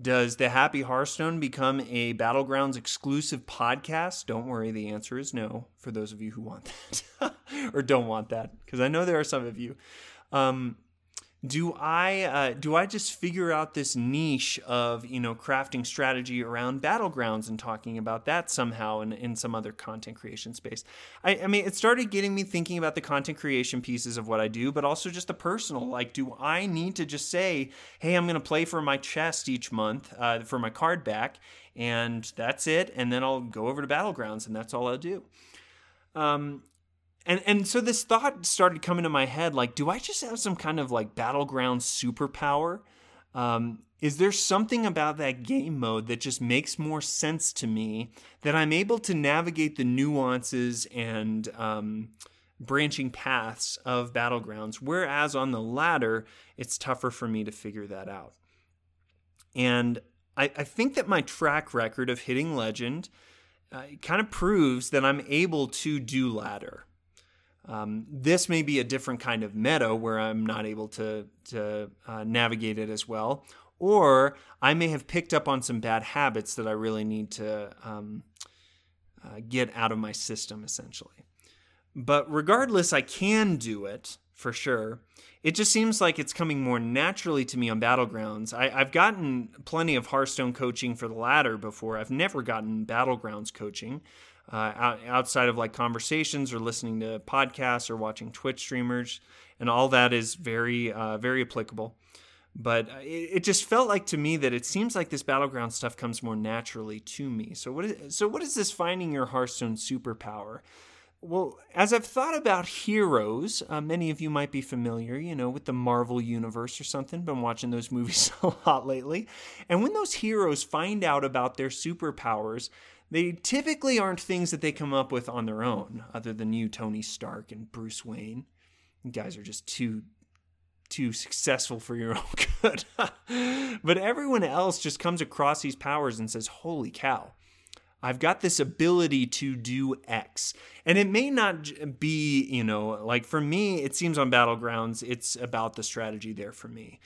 Does the Happy Hearthstone become a Battlegrounds exclusive podcast? Don't worry, the answer is no for those of you who want that (laughs) or don't want that, because I know there are some of you. Um, do I uh, do I just figure out this niche of you know crafting strategy around battlegrounds and talking about that somehow in, in some other content creation space? I, I mean, it started getting me thinking about the content creation pieces of what I do, but also just the personal. Like, do I need to just say, hey, I'm going to play for my chest each month uh, for my card back, and that's it, and then I'll go over to battlegrounds, and that's all I'll do. Um, and and so this thought started coming to my head like do i just have some kind of like battleground superpower? Um, is there something about that game mode that just makes more sense to me that i'm able to navigate the nuances and um, branching paths of battlegrounds whereas on the ladder it's tougher for me to figure that out? And i, I think that my track record of hitting legend uh, kind of proves that i'm able to do ladder um, this may be a different kind of meta where I'm not able to, to uh, navigate it as well. Or I may have picked up on some bad habits that I really need to um, uh, get out of my system, essentially. But regardless, I can do it for sure. It just seems like it's coming more naturally to me on Battlegrounds. I, have gotten plenty of Hearthstone coaching for the latter before. I've never gotten Battlegrounds coaching uh, outside of like conversations or listening to podcasts or watching Twitch streamers, and all that is very uh, very applicable. But it, it, just felt like to me that it seems like this battleground stuff comes more naturally to me. So what is so what is this finding your Hearthstone superpower? Well, as I've thought about heroes, uh, many of you might be familiar, you know, with the Marvel Universe or something. Been watching those (laughs) movies a lot lately. And when those heroes find out about their superpowers, they typically aren't things that they come up with on their own, other than you, Tony Stark and Bruce Wayne. You guys are just too too successful for your (laughs) own good. (laughs) but everyone else just comes across these powers and says, "Holy cow." I've got this ability to do X. And it may not be, you know, like for me, it seems on Battlegrounds, it's about the strategy there for me.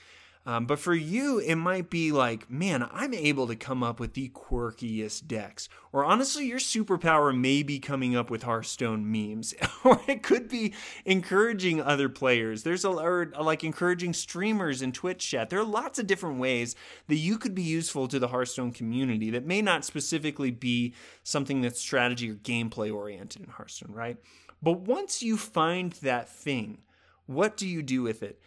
Um, but for you, it might be like, man, I'm able to come up with the quirkiest decks. Or honestly, your superpower may be coming up with Hearthstone memes. (laughs) or it could be encouraging other players. There's a, or like encouraging streamers in Twitch chat. There are lots of different ways that you could be useful to the Hearthstone community that may not specifically be something that's strategy or gameplay oriented in Hearthstone, right? But once you find that thing, what do you do with it?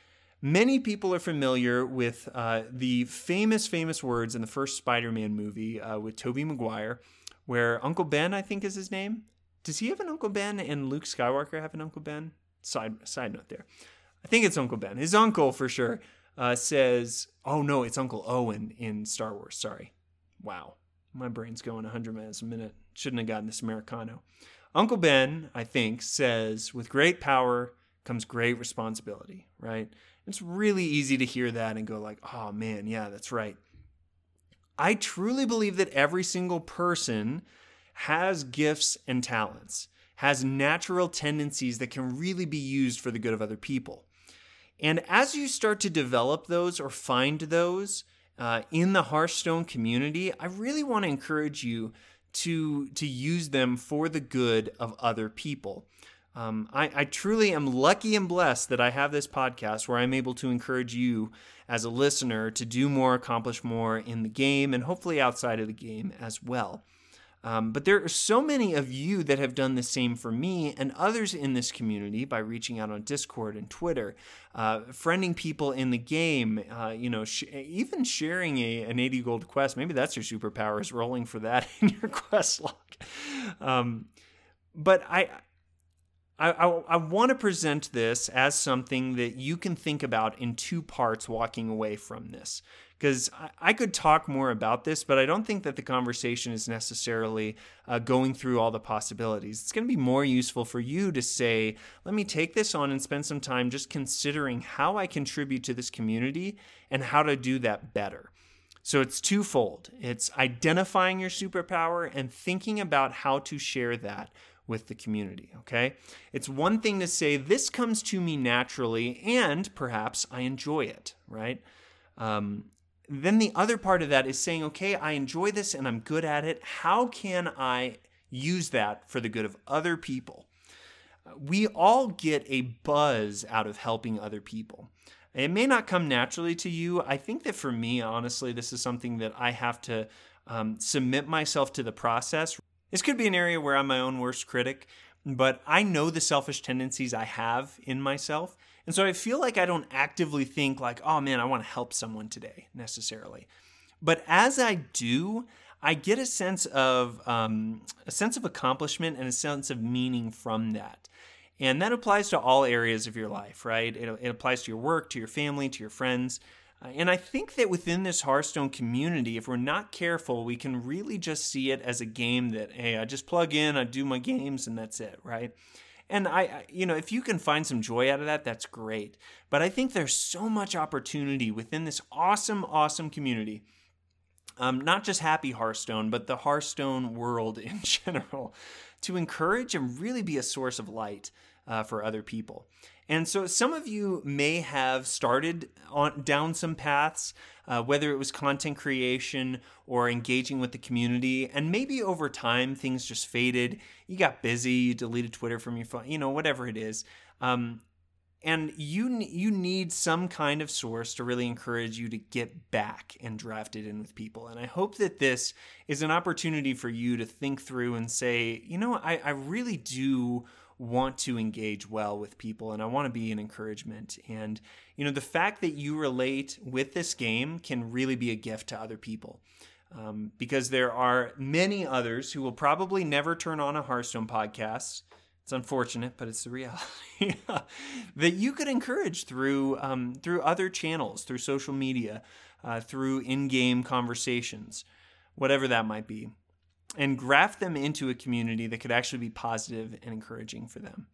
Many people are familiar with uh, the famous, famous words in the first Spider Man movie uh, with Tobey Maguire, where Uncle Ben, I think is his name. Does he have an Uncle Ben and Luke Skywalker have an Uncle Ben? Side, side note there. I think it's Uncle Ben. His uncle, for sure, uh, says, oh no, it's Uncle Owen in Star Wars. Sorry. Wow. My brain's going 100 miles a minute. Shouldn't have gotten this Americano. Uncle Ben, I think, says, with great power comes great responsibility, right? It's really easy to hear that and go like, "Oh man, yeah, that's right." I truly believe that every single person has gifts and talents, has natural tendencies that can really be used for the good of other people. And as you start to develop those or find those uh, in the Hearthstone community, I really want to encourage you to to use them for the good of other people. Um, I, I, truly am lucky and blessed that I have this podcast where I'm able to encourage you as a listener to do more, accomplish more in the game, and hopefully outside of the game as well. Um, but there are so many of you that have done the same for me and others in this community by reaching out on Discord and Twitter, uh, friending people in the game, uh, you know, sh- even sharing a, an 80 gold quest. Maybe that's your superpower is rolling for that (laughs) in your quest log. Um, but I I, I, want to present this as something that you can think about in two parts walking away from this. Because I, I, could talk more about this, but I don't think that the conversation is necessarily uh, going through all the possibilities. It's going to be more useful for you to say, let me take this on and spend some time just considering how I contribute to this community and how to do that better. So it's twofold it's identifying your superpower and thinking about how to share that with the community, okay? It's one thing to say, this comes to me naturally, and perhaps I enjoy it, right? Um, then the other part of that is saying, okay, I enjoy this and I'm good at it. How can I use that for the good of other people? We all get a buzz out of helping other people. It may not come naturally to you. I think that for me, honestly, this is something that I have to um, submit myself to the process. This could be an area where I'm my own worst critic, but I know the selfish tendencies I have in myself. And so I feel like I don't actively think, like, oh man, I want to help someone today necessarily. But as I do, I get a sense of um, a sense of accomplishment and a sense of meaning from that. And that applies to all areas of your life, right? It, it applies to your work, to your family, to your friends. Uh, and I think that within this Hearthstone community, if we're not careful, we can really just see it as a game that, hey, I just plug in, I do my games, and that's it, right? And I, you know, if you can find some joy out of that, that's great. But I think there's so much opportunity within this awesome, awesome community. Um, not just Happy Hearthstone, but the Hearthstone world (laughs) in general, to encourage and really be a source of light uh, for other people. And so some of you may have started on down some paths, uh, whether it was content creation or engaging with the community, and maybe over time things just faded. You got busy, you deleted Twitter from your phone, you know, whatever it is. Um, and you you need some kind of source to really encourage you to get back and draft it in with people and i hope that this is an opportunity for you to think through and say you know i, I really do want to engage well with people and I want to be an encouragement. And, you know, the fact that you relate with this game can really be a gift to other people. Um, because there are many others who will probably never turn on a Hearthstone podcast. It's unfortunate, but it's the reality (laughs) that you could encourage through um, through other channels, through social media, uh, through in-game conversations, whatever that might be and graft them into a community that could actually be positive and encouraging for them.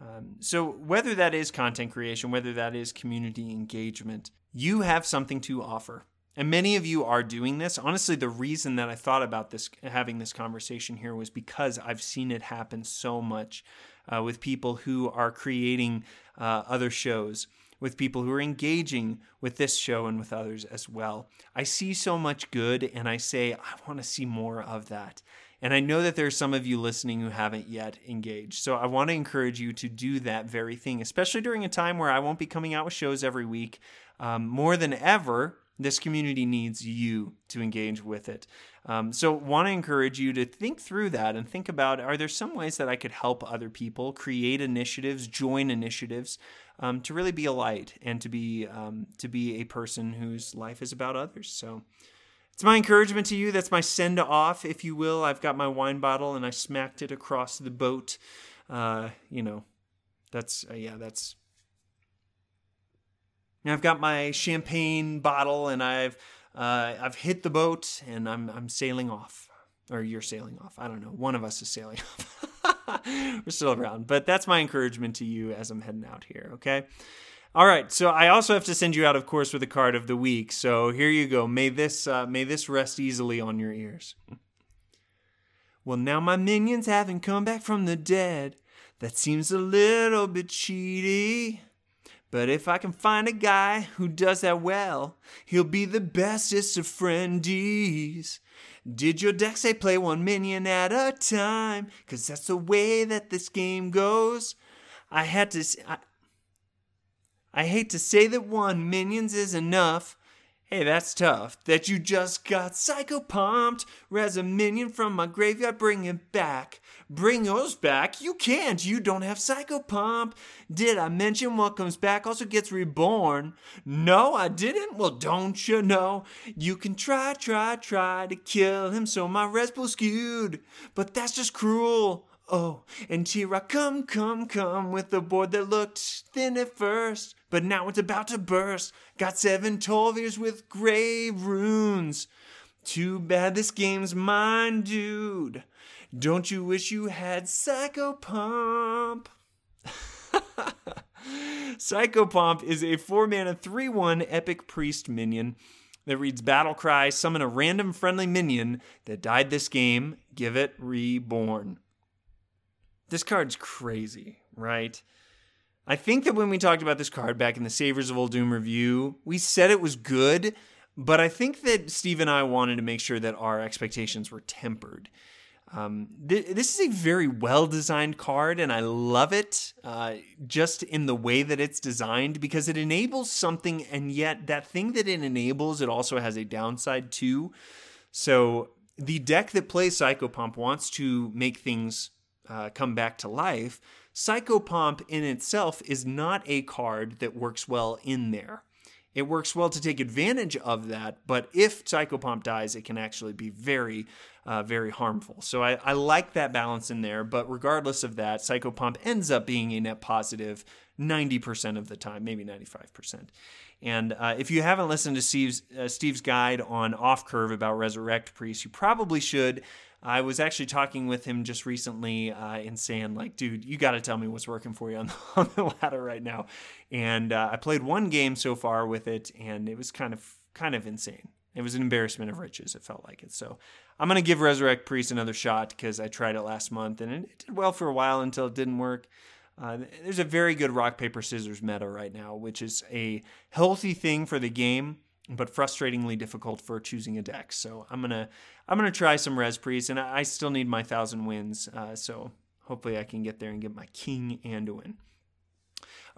Um, so, whether that is content creation, whether that is community engagement, you have something to offer. And many of you are doing this. Honestly, the reason that I thought about this, having this conversation here, was because I've seen it happen so much uh, with people who are creating uh, other shows with people who are engaging with this show and with others as well. I see so much good and I say, I want to see more of that. And I know that there's some of you listening who haven't yet engaged. So I want to encourage you to do that very thing, especially during a time where I won't be coming out with shows every week. Um, more than ever, this community needs you to engage with it. Um, so, want to encourage you to think through that and think about: Are there some ways that I could help other people create initiatives, join initiatives, um, to really be a light and to be um, to be a person whose life is about others? So, it's my encouragement to you. That's my send off, if you will. I've got my wine bottle and I smacked it across the boat. Uh, you know, that's uh, yeah, that's I've got my champagne bottle and I've uh, I've hit the boat and I'm I'm sailing off, or you're sailing off. I don't know. One of us is sailing (laughs) off. We're still around, but that's my encouragement to you as I'm heading out here. Okay. All right. So I also have to send you out, of course, with a card of the week. So here you go. May this uh, may this rest easily on your ears. Well, now my minions haven't come back from the dead. That seems a little bit cheaty. But if I can find a guy who does that well, he'll be the bestest of friendies. Did your deck say play one minion at a time? Cause that's the way that this game goes. I had to. I, I hate to say that one minions is enough, Hey, that's tough. That you just got psycho pumped. Res a minion from my graveyard, bring it back. Bring yours back? You can't. You don't have Psychopomp. Did I mention what comes back also gets reborn? No, I didn't. Well, don't you know? You can try, try, try to kill him so my res pool skewed. But that's just cruel. Oh, and I come, come, come with a board that looked thin at first, but now it's about to burst. Got seven Tolviers with grave runes. Too bad this game's mine, dude. Don't you wish you had Psychopomp? (laughs) Psychopomp is a 4 mana 3 1 epic priest minion that reads Battlecry, summon a random friendly minion that died this game, give it reborn. This card's crazy, right? I think that when we talked about this card back in the Saviors of Uldum review, we said it was good, but I think that Steve and I wanted to make sure that our expectations were tempered. Um, th- this is a very well designed card, and I love it uh, just in the way that it's designed because it enables something, and yet that thing that it enables, it also has a downside too. So the deck that plays Psychopomp wants to make things uh, come back to life. Psychopomp in itself is not a card that works well in there. It works well to take advantage of that, but if Psychopomp dies, it can actually be very uh, very harmful. So I, I like that balance in there. But regardless of that, Psychopomp ends up being a net positive 90% of the time, maybe 95%. And uh, if you haven't listened to Steve's, uh, Steve's guide on Off Curve about Resurrect Priest, you probably should. I was actually talking with him just recently uh, and saying, like, dude, you got to tell me what's working for you on the, (laughs) on the ladder right now. And uh, I played one game so far with it, and it was kind of kind of insane. It was an embarrassment of riches. It felt like it. So I'm to give Resurrect Priest another shot because I tried it last month and it did well for a while until it didn't work. Uh, there's a very good rock, paper, scissors meta right now, which is a healthy thing for the game, but frustratingly difficult for choosing a deck. So I'm gonna I'm gonna try some Res and I, still need my thousand wins. Uh, so hopefully I can get there and get my King Anduin.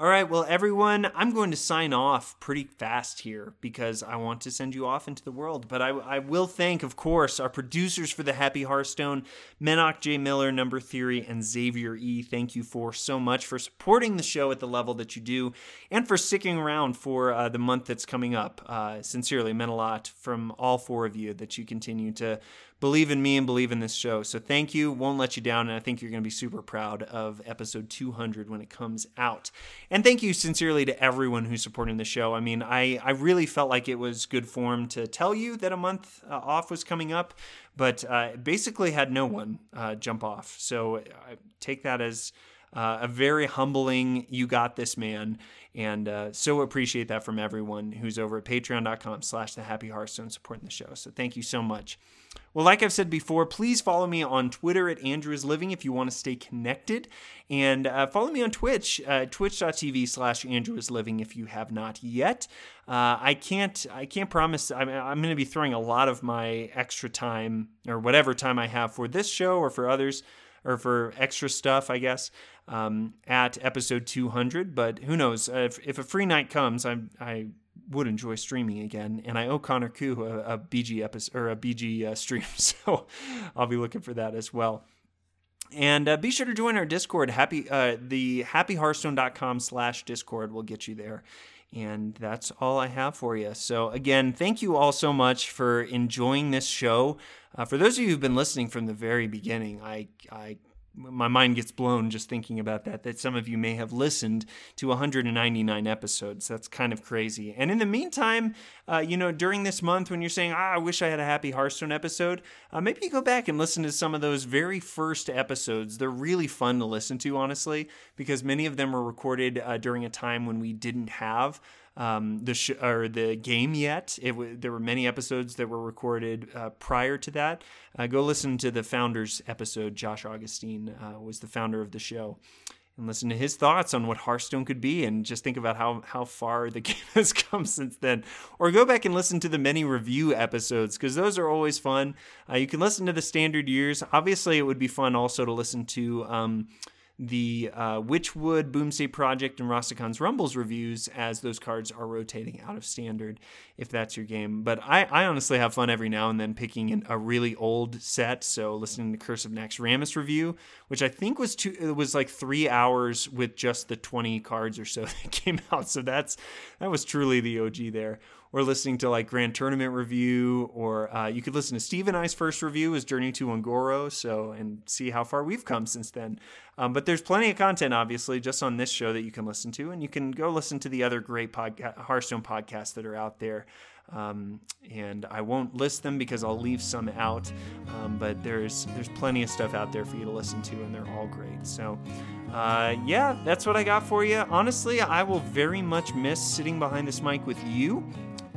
All right, well, everyone, I'm going to sign off pretty fast here because I want to send you off into the world. But I, I will thank, of course, our producers for the Happy Hearthstone, Menok J. Miller, Number Theory, and Xavier E. Thank you for so much for supporting the show at the level that you do and for sticking around for uh, the month that's coming up. Uh, sincerely, meant a lot from all four of you that you continue to believe in me and believe in this show. So thank you. Won't let you down. And I think you're going to be super proud of episode 200 when it comes out. And thank you sincerely to everyone who's supporting the show. I mean, I, I really felt like it was good form to tell you that a month uh, off was coming up, but uh, basically had no one uh, jump off. So I take that as. Uh, a very humbling you got this man and uh, so appreciate that from everyone who's over at patreon.com slash the happy hearthstone supporting the show so thank you so much well, like I've said before, please follow me on Twitter at Andrew is Living if you want to stay connected. And uh, follow me on Twitch, uh, twitch.tv slash Andrew is Living if you have not yet. Uh, I can't I can't promise I'm, I'm going to be throwing a lot of my extra time or whatever time I have for this show or for others or for extra stuff, I guess, um, at episode 200. But who knows? If, if a free night comes, I'm, I would enjoy streaming again, and I owe Connor Koo a, a BG episode or a BG uh, stream, (laughs) so I'll be looking for that as well. And uh, be sure to join our Discord. Happy uh, the happyhearthstone.com slash Discord will get you there. And that's all I have for you. So again, thank you all so much for enjoying this show. Uh, for those of you who've been listening from the very beginning, I I my mind gets blown just thinking about that that some of you may have listened to 199 episodes. That's kind of crazy. And in the meantime uh, you know during this month when you're saying ah, i wish i had a happy hearthstone episode uh, maybe you go back and listen to some of those very first episodes. They're really fun to listen to honestly because many of them were recorded uh, during a time when we didn't have um, the sh- or the game yet. It w- there were many episodes that were recorded uh, prior to that. Uh, go listen to the founders episode. Josh Augustine uh, was the founder of the show. And listen to his thoughts on what Hearthstone could be, and just think about how how far the (laughs) game has come since then. Or go back and listen to the many review episodes because those are always fun. Uh, you can listen to the standard years. Obviously, it would be fun also to listen to. Um, the uh, Witchwood, Boomsday Project, and Rastakhan's Rumbles reviews as those cards are rotating out of standard, if that's your game. But I, I honestly have fun every now and then picking a really old set. So listening to Curse of Naxxramas review, which I think was two, it was like three hours with just the 20 cards or so (laughs) that came out. So that's that was truly the OG there or listening to like Grand Tournament review, or uh, you could listen to Steve and I's first review is Journey to Un'Goro, so and see how far we've come since then. Um, but there's plenty of content, obviously, just on this show that you can listen to, and you can go listen to the other great podca- Hearthstone podcasts that are out there. Um, and I won't list them because I'll leave some out. Um, but there's there's plenty of stuff out there for you to listen to, and they're all great. So, uh, yeah, that's what I got for you. Honestly, I will very much miss sitting behind this mic with you.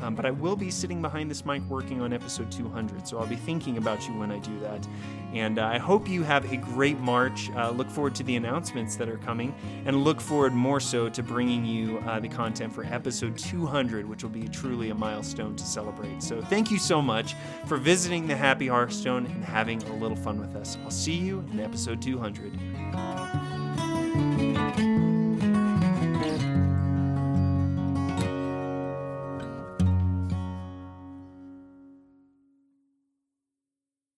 Um, but I will be sitting behind this mic working on episode 200, so I'll be thinking about you when I do that. And uh, I hope you have a great March. Uh, look forward to the announcements that are coming, and look forward more so to bringing you uh, the content for episode 200, which will be truly a milestone to celebrate. So thank you so much for visiting the Happy Hearthstone and having a little fun with us. I'll see you in episode 200.